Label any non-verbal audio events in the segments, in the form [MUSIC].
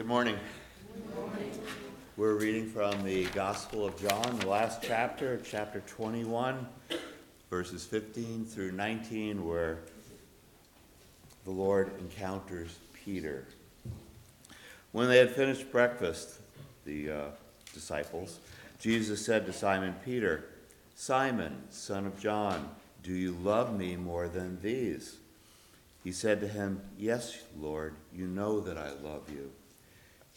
Good morning. We're reading from the Gospel of John, the last chapter, chapter 21, verses 15 through 19, where the Lord encounters Peter. When they had finished breakfast, the uh, disciples, Jesus said to Simon Peter, Simon, son of John, do you love me more than these? He said to him, Yes, Lord, you know that I love you.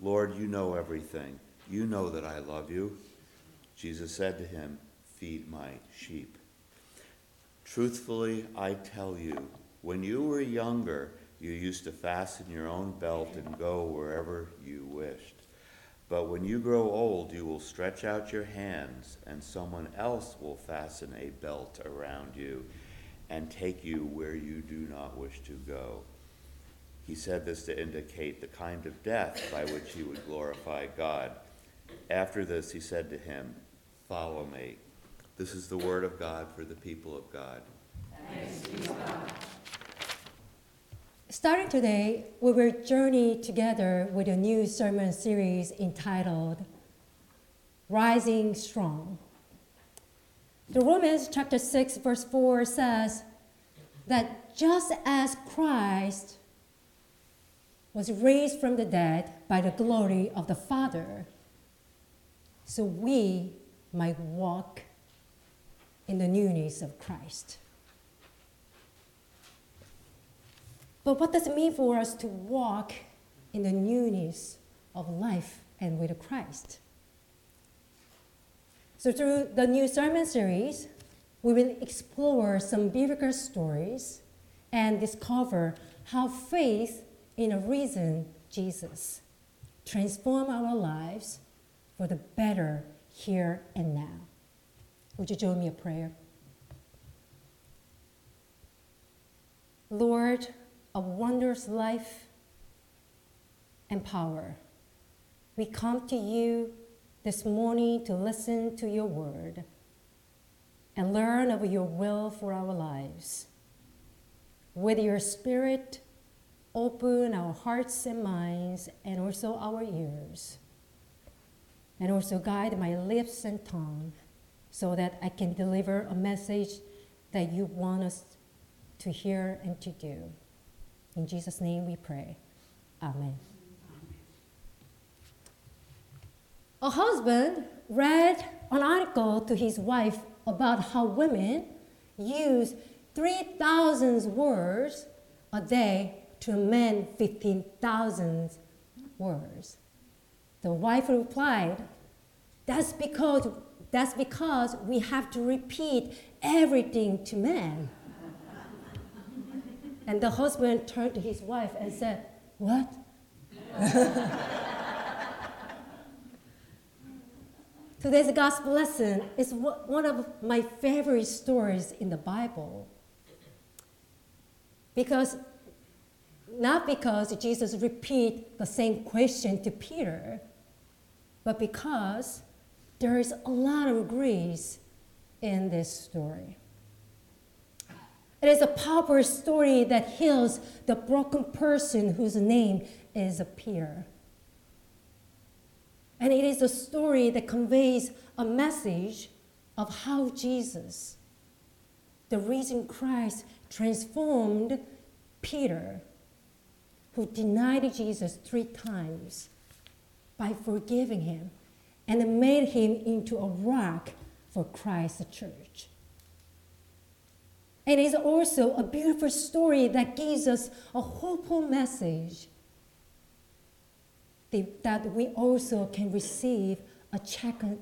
Lord, you know everything. You know that I love you. Jesus said to him, Feed my sheep. Truthfully, I tell you, when you were younger, you used to fasten your own belt and go wherever you wished. But when you grow old, you will stretch out your hands, and someone else will fasten a belt around you and take you where you do not wish to go. He said this to indicate the kind of death by which he would glorify God. After this, he said to him, Follow me. This is the word of God for the people of God. Starting today, we will journey together with a new sermon series entitled Rising Strong. The Romans chapter 6, verse 4 says that just as Christ was raised from the dead by the glory of the Father, so we might walk in the newness of Christ. But what does it mean for us to walk in the newness of life and with Christ? So, through the new sermon series, we will explore some biblical stories and discover how faith in a risen Jesus transform our lives for the better here and now. Would you join me in prayer? Lord, of wondrous life and power. We come to you this morning to listen to your word and learn of your will for our lives. With your spirit, open our hearts and minds and also our ears. And also guide my lips and tongue so that I can deliver a message that you want us to hear and to do. In Jesus' name we pray. Amen. A husband read an article to his wife about how women use 3,000 words a day to amend 15,000 words. The wife replied, That's because, that's because we have to repeat everything to men. [LAUGHS] And the husband turned to his wife and said, What? [LAUGHS] Today's gospel lesson is one of my favorite stories in the Bible. Because, not because Jesus repeat the same question to Peter, but because there is a lot of grace in this story. It is a powerful story that heals the broken person whose name is Peter. And it is a story that conveys a message of how Jesus, the risen Christ, transformed Peter, who denied Jesus three times, by forgiving him and made him into a rock for Christ's church. It is also a beautiful story that gives us a hopeful message that we also can receive a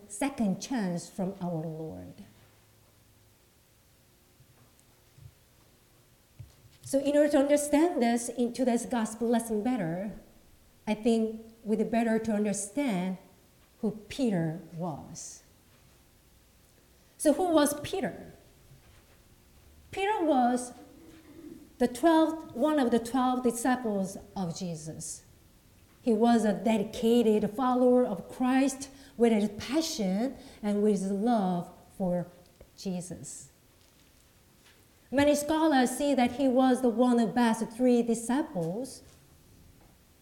second chance from our Lord. So, in order to understand this in today's gospel lesson better, I think we'd better to understand who Peter was. So, who was Peter? Peter was the 12th, one of the 12 disciples of Jesus. He was a dedicated follower of Christ with his passion and with his love for Jesus. Many scholars see that he was the one of best three disciples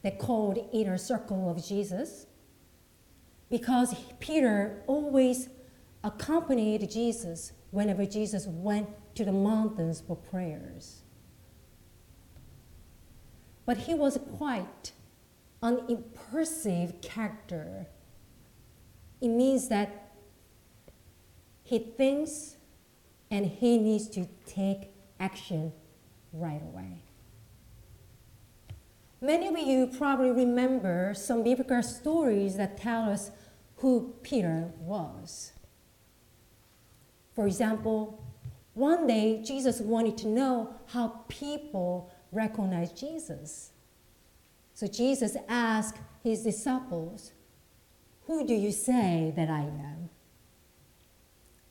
they called inner circle of Jesus because Peter always accompanied Jesus whenever Jesus went to the mountains for prayers. But he was quite an impulsive character. It means that he thinks and he needs to take action right away. Many of you probably remember some biblical stories that tell us who Peter was. For example, one day Jesus wanted to know how people recognize Jesus. So Jesus asked his disciples, Who do you say that I am?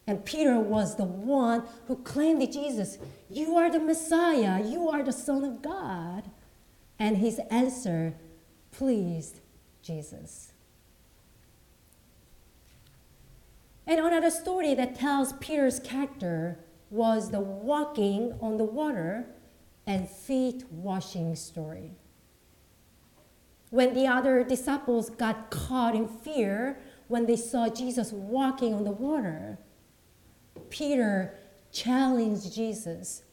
And Peter was the one who claimed to Jesus, You are the Messiah, you are the Son of God. And his answer pleased Jesus. And another story that tells Peter's character was the walking on the water and feet washing story. When the other disciples got caught in fear when they saw Jesus walking on the water, Peter challenged Jesus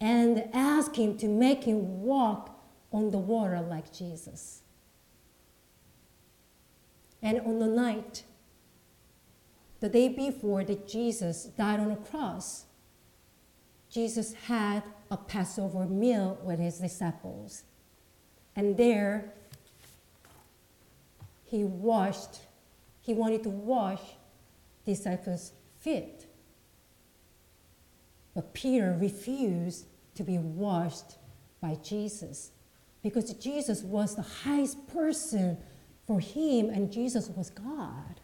and asked him to make him walk on the water like Jesus. And on the night, the day before that Jesus died on the cross, Jesus had a Passover meal with his disciples. And there, he washed, he wanted to wash disciples' feet. But Peter refused to be washed by Jesus because Jesus was the highest person for him and Jesus was God.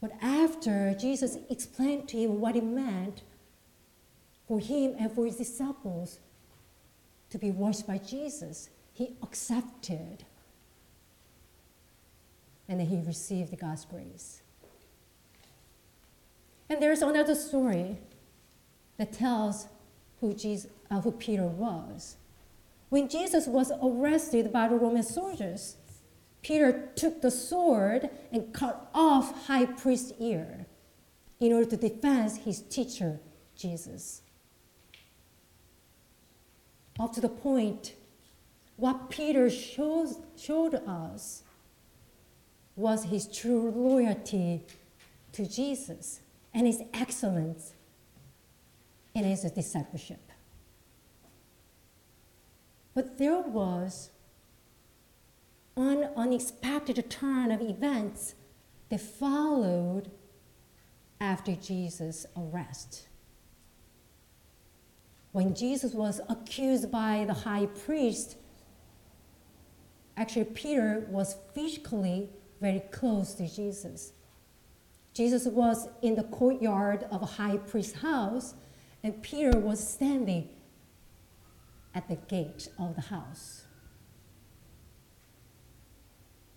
But after Jesus explained to him what it meant for him and for his disciples to be washed by Jesus, he accepted. And then he received God's grace. And there's another story that tells who, Jesus, uh, who Peter was. When Jesus was arrested by the Roman soldiers, Peter took the sword and cut off high priest's ear in order to defend his teacher, Jesus. Up to the point, what Peter shows, showed us was his true loyalty to Jesus and his excellence in a discipleship. But there was an unexpected turn of events that followed after Jesus' arrest. When Jesus was accused by the high priest, actually, Peter was physically very close to Jesus. Jesus was in the courtyard of a high priest's house, and Peter was standing at the gate of the house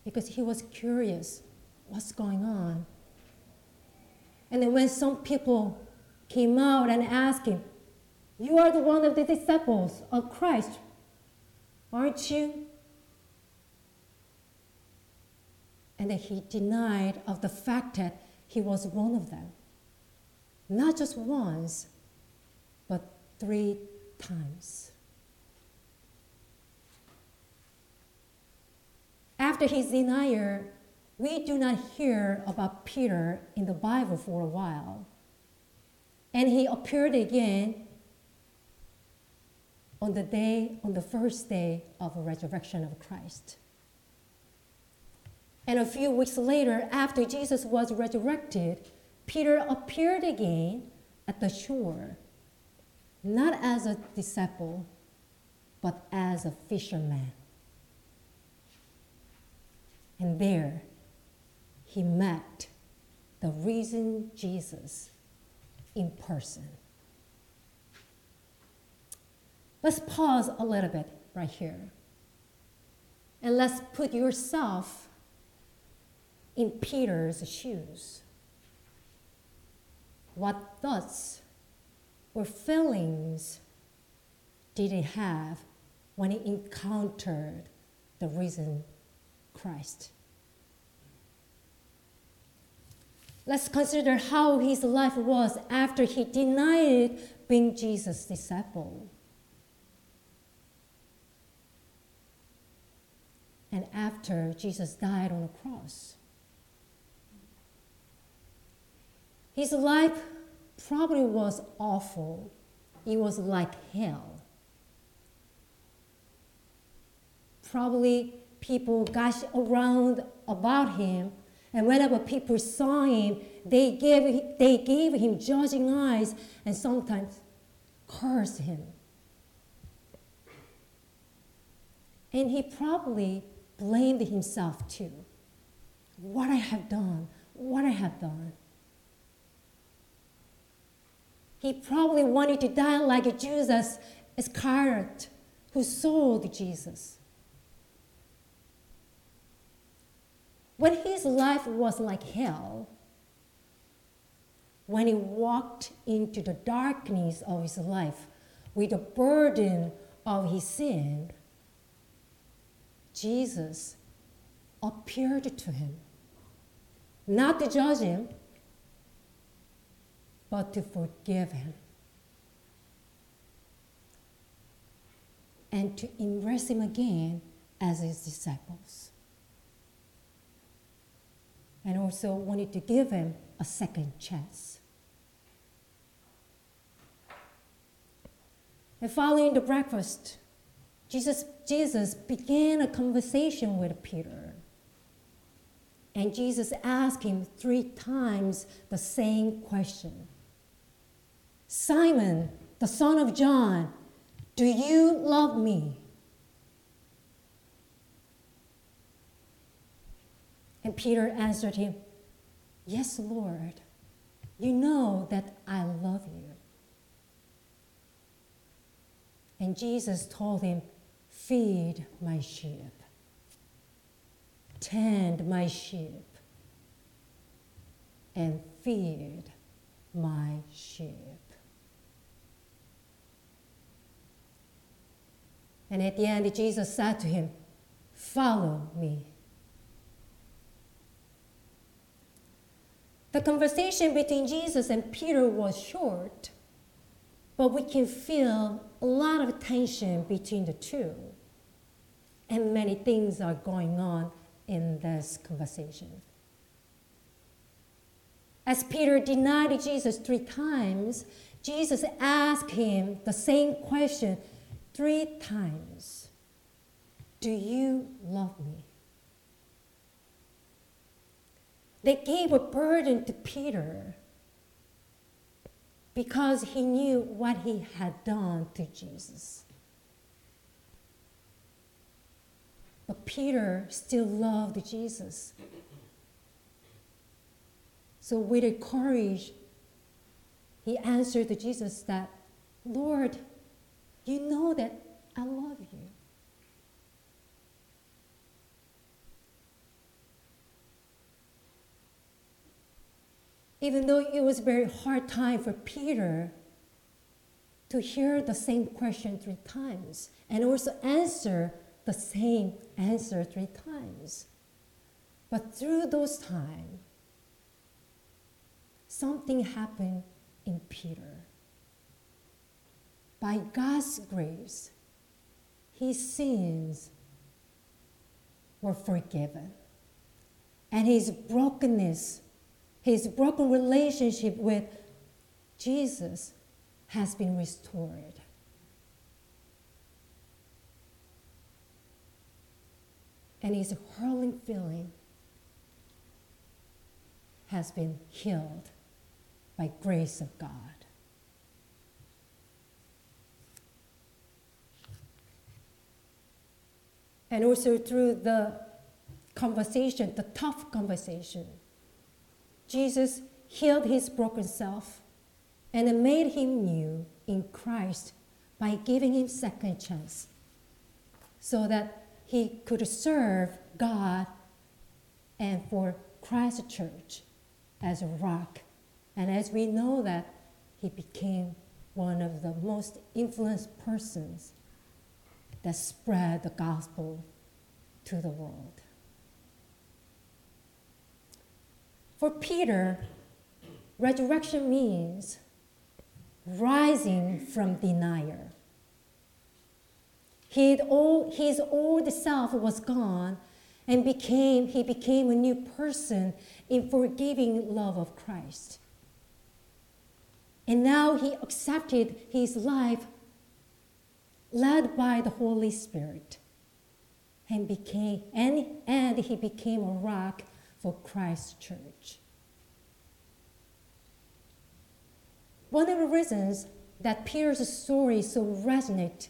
because he was curious what's going on. And then when some people came out and asked him, You are the one of the disciples of Christ, aren't you? And then he denied of the fact that he was one of them. Not just once, three times. After his denial, we do not hear about Peter in the Bible for a while. And he appeared again on the day, on the first day of the resurrection of Christ. And a few weeks later, after Jesus was resurrected, Peter appeared again at the shore, not as a disciple, but as a fisherman. And there, he met the risen Jesus in person. Let's pause a little bit right here. And let's put yourself in Peter's shoes. What thoughts or feelings did he have when he encountered the risen Christ? Let's consider how his life was after he denied being Jesus' disciple. And after Jesus died on the cross. His life probably was awful. It was like hell. Probably people gush around about him, and whenever people saw him, they gave, they gave him judging eyes and sometimes cursed him. And he probably blamed himself too. What I have done, what I have done. He probably wanted to die like a Judas Iscariot, who sold Jesus. When his life was like hell, when he walked into the darkness of his life with the burden of his sin, Jesus appeared to him, not to judge him, but to forgive him and to embrace him again as his disciples. And also wanted to give him a second chance. And following the breakfast, Jesus, Jesus began a conversation with Peter. And Jesus asked him three times the same question Simon, the son of John, do you love me? And Peter answered him, Yes, Lord. You know that I love you. And Jesus told him, Feed my sheep, tend my sheep, and feed my sheep. And at the end, Jesus said to him, Follow me. The conversation between Jesus and Peter was short, but we can feel a lot of tension between the two. And many things are going on in this conversation. As Peter denied Jesus three times, Jesus asked him the same question three times Do you love me? They gave a burden to Peter because he knew what he had done to Jesus. But Peter still loved Jesus. So, with a courage, he answered to Jesus that, Lord, you know that I love you. Even though it was a very hard time for Peter to hear the same question three times and also answer the same answer three times. But through those times, something happened in Peter. By God's grace, his sins were forgiven, and his brokenness his broken relationship with Jesus has been restored. And his hurling feeling has been healed by grace of God. And also through the conversation, the tough conversation. Jesus healed his broken self and made him new in Christ by giving him second chance so that he could serve God and for Christ church as a rock. And as we know that he became one of the most influenced persons that spread the gospel to the world. For Peter, resurrection means rising from denier. He'd all, his old self was gone and became, he became a new person in forgiving love of Christ. And now he accepted his life led by the Holy Spirit and became and, and he became a rock for Christ's church. One of the reasons that Peter's story so resonates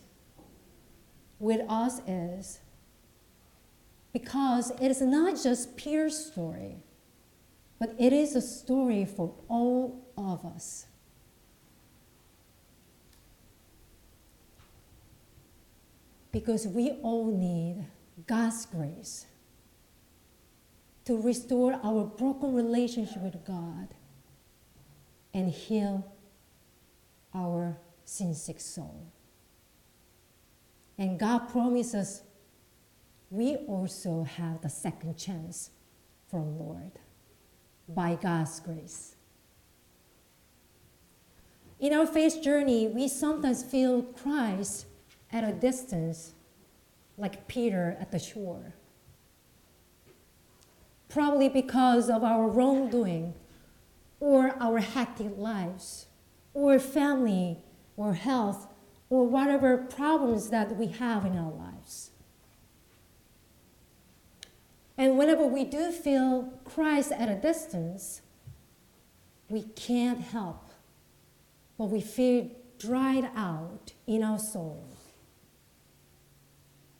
with us is because it is not just Peter's story, but it is a story for all of us. Because we all need God's grace to restore our broken relationship with God and heal our sin sick soul. And God promises we also have the second chance from Lord by God's grace. In our faith journey, we sometimes feel Christ at a distance, like Peter at the shore. Probably because of our wrongdoing, or our hectic lives, or family, or health, or whatever problems that we have in our lives. And whenever we do feel Christ at a distance, we can't help but we feel dried out in our soul.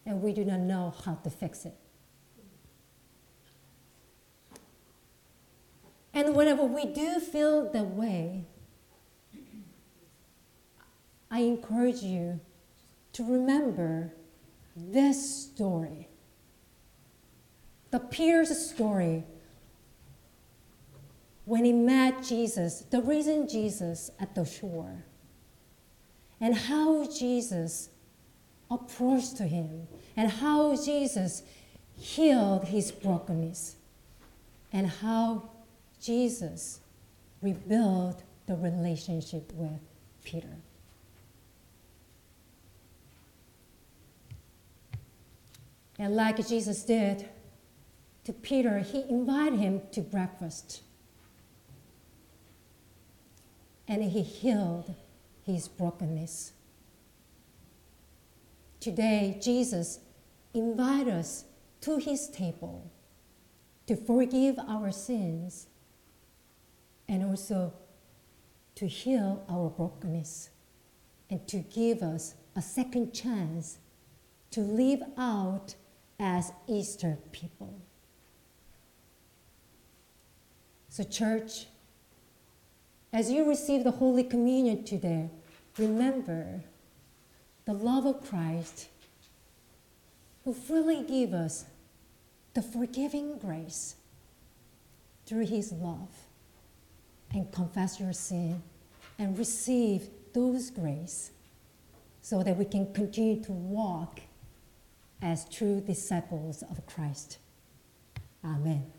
And we do not know how to fix it. And whenever we do feel that way, I encourage you to remember this story. The Peter's story when he met Jesus, the risen Jesus at the shore, and how Jesus approached to him, and how Jesus healed his brokenness, and how Jesus rebuilt the relationship with Peter. And like Jesus did to Peter, he invited him to breakfast. And he healed his brokenness. Today, Jesus invites us to his table to forgive our sins and also to heal our brokenness and to give us a second chance to live out as Easter people. So, church, as you receive the Holy Communion today, remember the love of Christ who freely gave us the forgiving grace through his love and confess your sin and receive those grace so that we can continue to walk as true disciples of Christ. Amen.